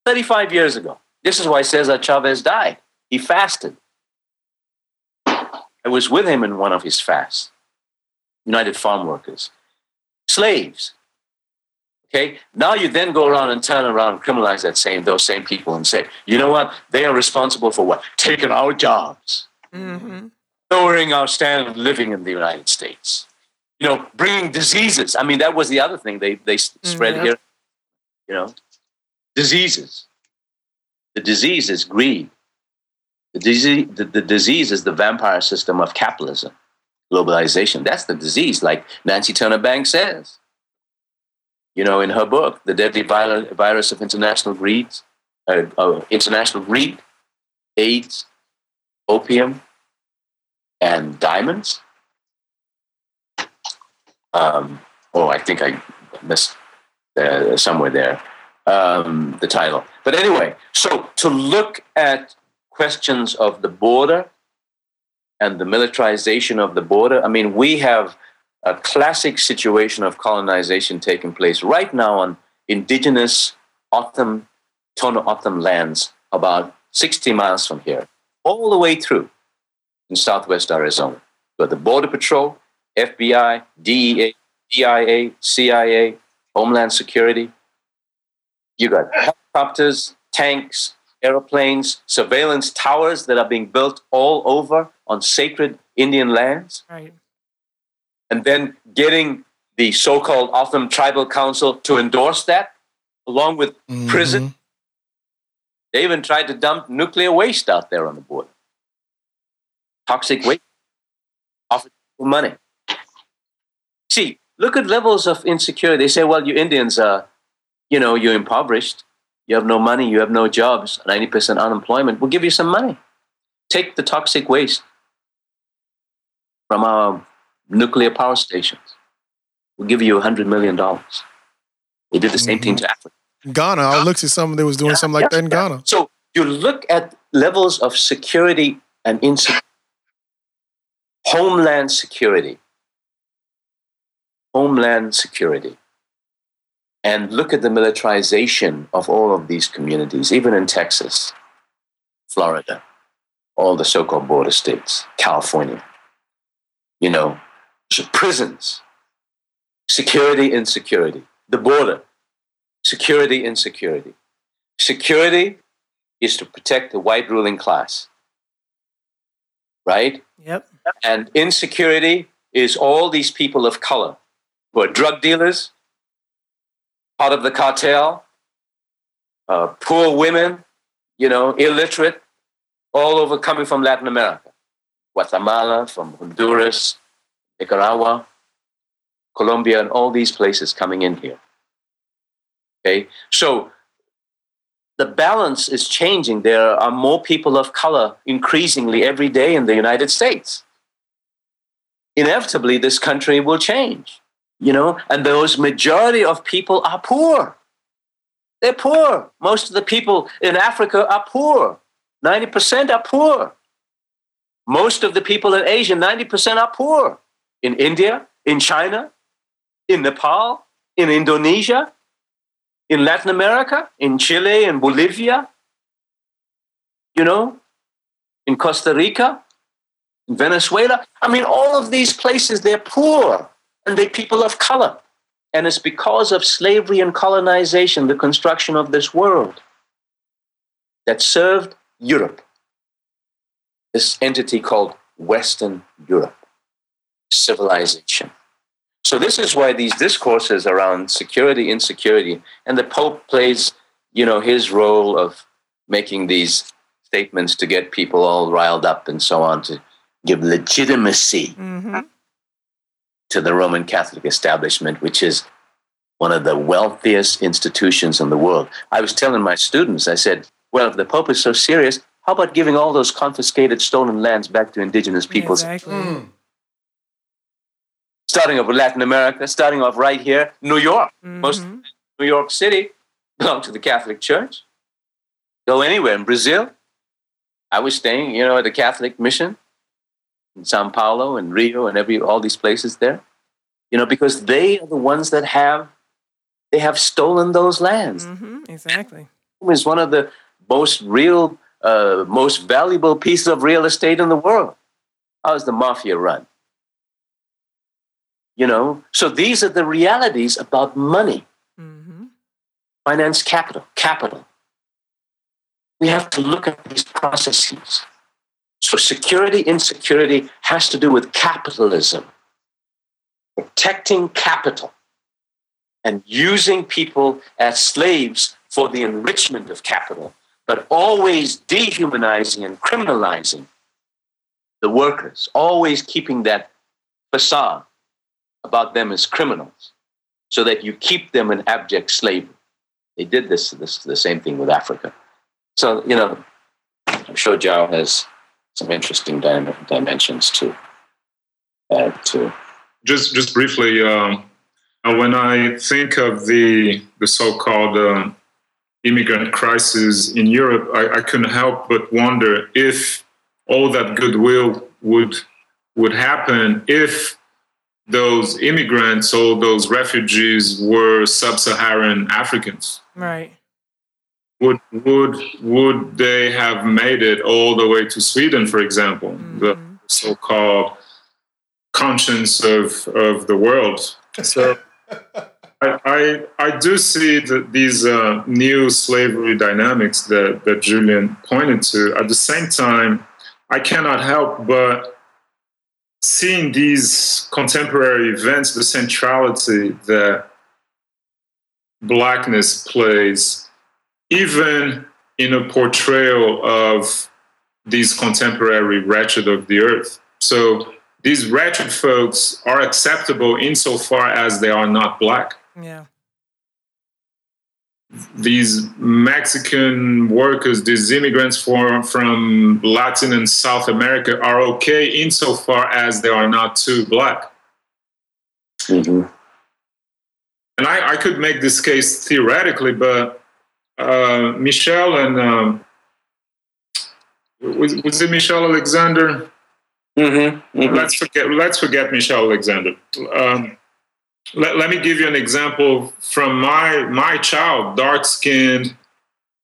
[SPEAKER 4] 35 years ago. This is why Cesar Chavez died. He fasted. I was with him in one of his fasts. United Farm Workers. Slaves. Okay. Now you then go around and turn around and criminalize that same those same people and say, you know what? They are responsible for what? Taking our jobs,
[SPEAKER 1] Mm-hmm.
[SPEAKER 4] lowering our standard of living in the United States. You know, bringing diseases. I mean, that was the other thing they they s- spread
[SPEAKER 1] Yep.
[SPEAKER 4] here. You know, diseases. The disease is greed. The disease, the, the disease is the vampire system of capitalism, globalization. That's the disease, like Nancy Turner Banks says. You know, in her book, The Deadly Virus of International Greed, uh, uh, International Greed, AIDS, Opium, and Diamonds. Um, oh, I think I missed uh, somewhere there um, the title. But anyway, so to look at questions of the border and the militarization of the border, I mean, we have a classic situation of colonization taking place right now on indigenous O'odham, Tohono O'odham lands about 60 miles from here, all the way through in southwest Arizona. But the Border Patrol, FBI, DEA, DIA, CIA, Homeland Security, you got helicopters, tanks, airplanes, surveillance towers that are being built all over on sacred Indian lands,
[SPEAKER 1] Right.
[SPEAKER 4] and then getting the so-called O'odham Tribal Council to endorse that, along with mm-hmm. prison. They even tried to dump nuclear waste out there on the border. Toxic waste. Offered people money. See, look at levels of insecurity. They say, well, you Indians are, you know, you're impoverished. You have no money. You have no jobs. 90% unemployment. We'll give you some money. Take the toxic waste from our nuclear power stations. We'll give you $100 million. They did the same thing to mm-hmm. Africa.
[SPEAKER 3] Ghana, I looked at some. that was doing something like that in
[SPEAKER 4] Yeah.
[SPEAKER 3] Ghana.
[SPEAKER 4] So you look at levels of security and insecurity, homeland security, homeland security, and look at the militarization of all of these communities, even in Texas, Florida, all the so-called border states, California. You know, so prisons, security, insecurity, the border, security, insecurity. Security is to protect the white ruling class, right?
[SPEAKER 1] Yep.
[SPEAKER 4] And insecurity is all these people of color who are drug dealers, part of the cartel, uh, poor women, you know, illiterate, all over coming from Latin America, Guatemala, from Honduras, Nicaragua, Colombia, and all these places coming in here. Okay, so the balance is changing. There are more people of color increasingly every day in the United States. Inevitably, this country will change, you know, and those majority of people are poor. They're poor. Most of the people in Africa are poor. 90% are poor. Most of the people in Asia, 90% are poor. In India, in China, in Nepal, in Indonesia, in Latin America, in Chile, in Bolivia, you know, in Costa Rica, in Venezuela. I mean, all of these places, they're poor and they're people of color. And it's because of slavery and colonization, the construction of this world, that served Europe, this entity called Western Europe, civilization. So this is why these discourses around security, insecurity, and the Pope plays, you know, his role of making these statements to get people all riled up and so on to give legitimacy
[SPEAKER 1] Mm-hmm.
[SPEAKER 4] To the Roman Catholic establishment, which is one of the wealthiest institutions in the world. I was telling my students, I said, well, if the Pope is so serious, how about giving all those confiscated stolen lands back to indigenous peoples?
[SPEAKER 1] Exactly.
[SPEAKER 4] Starting off with Latin America, starting off right here, New York. Most
[SPEAKER 1] Mhm.
[SPEAKER 4] New York City belong to the Catholic Church. Go anywhere in Brazil. I was staying, you know, at the Catholic mission in Sao Paulo and Rio and every all these places there. You know, because they are the ones that have they have stolen those lands.
[SPEAKER 1] Mhm. Exactly.
[SPEAKER 4] Is one of the most real, uh, most valuable pieces of real estate in the world. How's the mafia run? You know, so these are the realities about money
[SPEAKER 1] hmm
[SPEAKER 4] finance capital, capital. We have to look at these processes. So security, insecurity has to do with capitalism, protecting capital and using people as slaves for the enrichment of capital, but always dehumanizing and criminalizing the workers, always keeping that facade about them as criminals so that you keep them in abject slavery. They did this, this the same thing with Africa. So, you know, I'm sure Joao has some interesting dim- dimensions to add to.
[SPEAKER 5] just just briefly, um, uh, when I think of the the so-called um, immigrant crisis in Europe, I, I couldn't help but wonder if all that goodwill would would happen if those immigrants or those refugees were sub-Saharan Africans.
[SPEAKER 1] Right.
[SPEAKER 5] Would would would they have made it all the way to Sweden, for example, the
[SPEAKER 1] Mhm.
[SPEAKER 5] so-called conscience of of the world? So I I, I do see that these uh, new slavery dynamics that that Julian pointed to. At the same time, I cannot help but seeing these contemporary events, the centrality that blackness plays, even in a portrayal of these contemporary wretched of the earth. So these wretched folks are acceptable insofar as they are not black.
[SPEAKER 1] Yeah.
[SPEAKER 5] These Mexican workers, these immigrants from, from Latin and South America are okay insofar as they are not too black.
[SPEAKER 4] Mm-hmm.
[SPEAKER 5] and I, I could make this case theoretically, but uh, Michelle and um, was, was it Michelle Alexander?
[SPEAKER 4] Mhm. Mhm.
[SPEAKER 5] Let's forget. Let's forget Michelle Alexander. Um, let, let me give you an example from my my child, dark skinned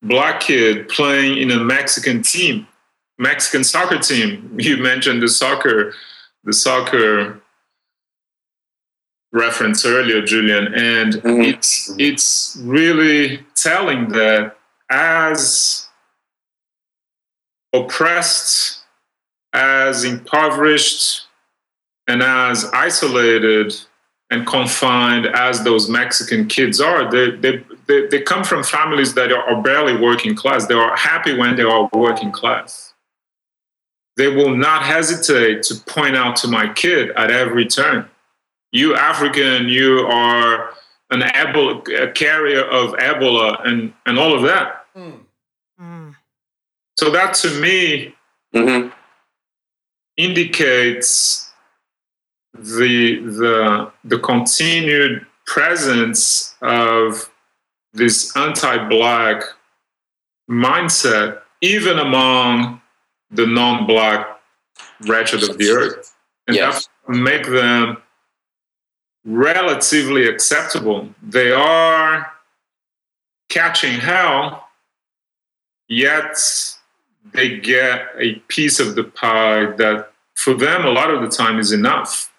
[SPEAKER 5] black kid playing in a Mexican team, Mexican soccer team. You mentioned the soccer, the soccer reference earlier, Julian, and
[SPEAKER 4] Mhm.
[SPEAKER 5] it's it's really telling that as oppressed, as impoverished, and as isolated and confined as those Mexican kids are, they, they, they, they come from families that are barely working class. They are happy when they are working class. They will not hesitate to point out to my kid at every turn you African, you are an Ebola, a carrier of Ebola and, and all of that.
[SPEAKER 1] Mm.
[SPEAKER 5] So that to me
[SPEAKER 4] Mhm.
[SPEAKER 5] indicates the the the continued presence of this anti-black mindset even among the non-black wretched of the earth. And
[SPEAKER 4] Yes.
[SPEAKER 5] that make them relatively acceptable. They are catching hell, yet they get a piece of the pie that for them a lot of the time is enough.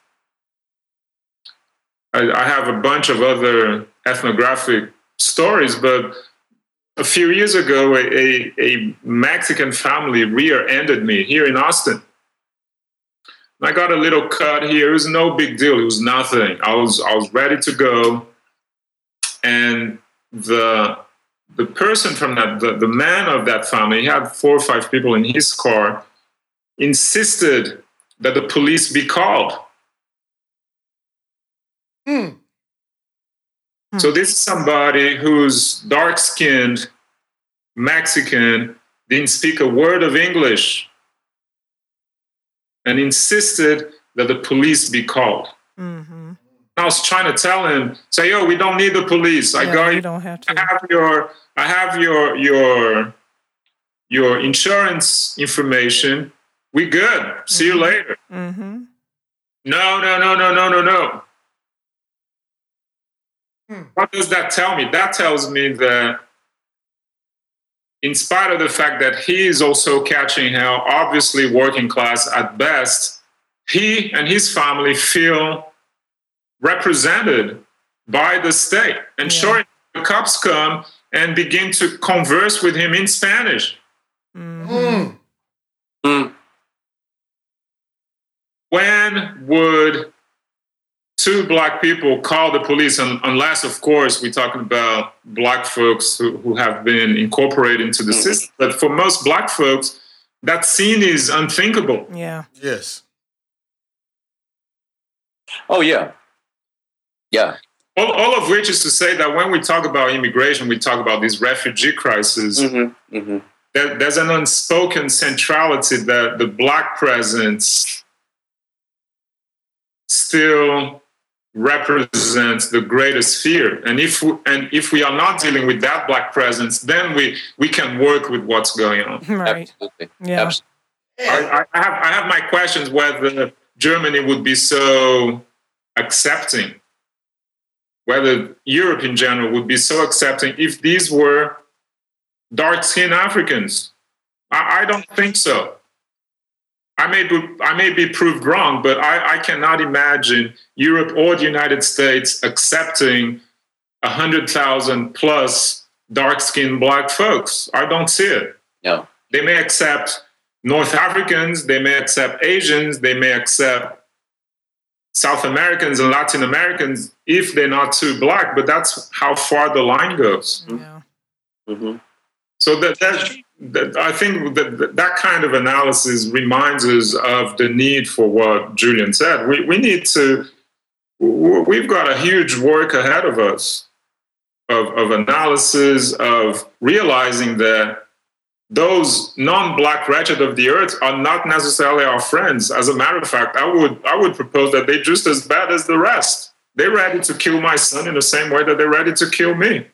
[SPEAKER 5] I, I have a bunch of other ethnographic stories, but a few years ago, a, a, a Mexican family rear-ended me here in Austin. I got a little cut here. It was no big deal. It was nothing. I was I was ready to go, and the the person from that the, the man of that family he had four or five people in his car insisted that the police be called.
[SPEAKER 3] Hmm.
[SPEAKER 5] So this is somebody who's dark skinned, Mexican, didn't speak a word of English, and insisted that the police be called.
[SPEAKER 1] Mm-hmm.
[SPEAKER 5] I was trying to tell him, say, yo, we don't need the police. I
[SPEAKER 1] Yeah,
[SPEAKER 5] got
[SPEAKER 1] you don't have
[SPEAKER 5] I have your I have your your your insurance information. We good. See you later.
[SPEAKER 1] Mm-hmm.
[SPEAKER 5] No, no, no, no, no, no, no.
[SPEAKER 3] Hmm.
[SPEAKER 5] What does that tell me? That tells me that, in spite of the fact that he is also catching hell, obviously working class at best, he and his family feel represented by the state. And
[SPEAKER 1] Yeah.
[SPEAKER 5] sure, the cops come and begin to converse with him in Spanish.
[SPEAKER 1] Mm-hmm.
[SPEAKER 3] Hmm.
[SPEAKER 4] Mm.
[SPEAKER 5] when would two black people call the police un- unless of course we're talking about black folks who, who have been incorporated into the system but for most black folks that scene is unthinkable
[SPEAKER 1] Yeah.
[SPEAKER 3] Yes.
[SPEAKER 4] Oh yeah, yeah.
[SPEAKER 5] all, all of which is to say that when we talk about immigration we talk about this refugee crisis
[SPEAKER 4] Mm-hmm. Mm-hmm.
[SPEAKER 5] there, there's an unspoken centrality that the black presence still represents the greatest fear and if we, and if we are not dealing with that black presence then we we can work with what's going on
[SPEAKER 1] Right.
[SPEAKER 4] Absolutely.
[SPEAKER 1] Yeah.
[SPEAKER 4] Absolutely.
[SPEAKER 5] I, I have I have my questions whether Germany would be so accepting whether Europe in general would be so accepting if these were dark skinned Africans. I, I don't think so. I may be, I may be proved wrong, but I, I cannot imagine Europe or the United States accepting 100,000 plus dark skinned black folks. I don't see it.
[SPEAKER 4] No.
[SPEAKER 5] They may accept North Africans, they may accept Asians, they may accept South Americans and Latin Americans if they're not too black, but that's how far the line goes.
[SPEAKER 1] Yeah.
[SPEAKER 4] Mm-hmm.
[SPEAKER 5] So that, that, that I think that that kind of analysis reminds us of the need for what Julian said. We, we need to, we've got a huge work ahead of us of, of analysis, of realizing that those non-black wretched of the earth are not necessarily our friends. As a matter of fact, I would I would propose that they're just as bad as the rest. They're ready to kill my son in the same way that they're ready to kill me.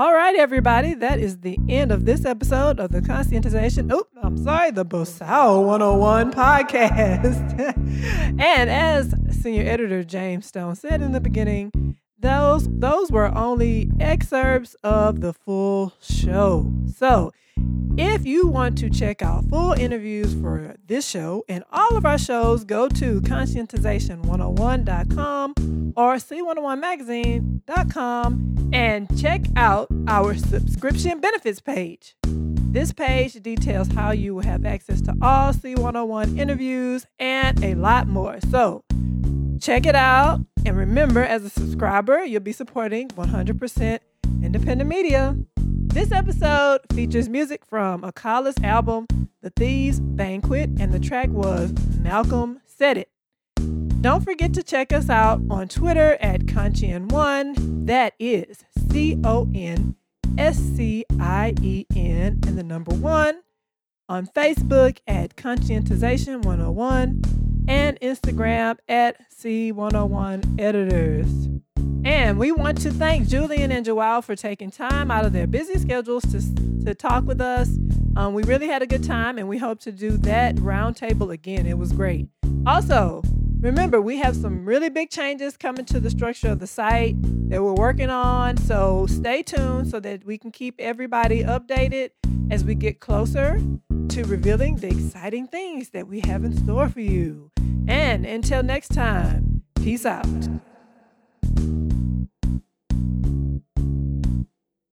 [SPEAKER 1] All right, everybody. That is the end of this episode of the Conscientization. Oh, I'm sorry, the Boçal 101 podcast. and as senior editor James Stone said in the beginning, those those were only excerpts of the full show. So, if you want to check out full interviews for this show and all of our shows, go to conscientization101.com or c101magazine.com and check out our subscription benefits page. This page details how you will have access to all C101 interviews and a lot more. So, check it out. And remember, as a subscriber, you'll be supporting 100% independent media. This episode features music from Akala's album, The Thieves Banquet, and the track was Malcolm Said It. Don't forget to check us out on Twitter at Conscien1. That is C O N S C I E N and the number one. On Facebook at Conscientization 101 and Instagram at C101 Editors. And we want to thank Julian and Joao for taking time out of their busy schedules to, to talk with us. Um, we really had a good time, and we hope to do that roundtable again. It was great. Also, remember, we have some really big changes coming to the structure of the site that we're working on. So stay tuned so that we can keep everybody updated as we get closer to revealing the exciting things that we have in store for you. And until next time, peace out you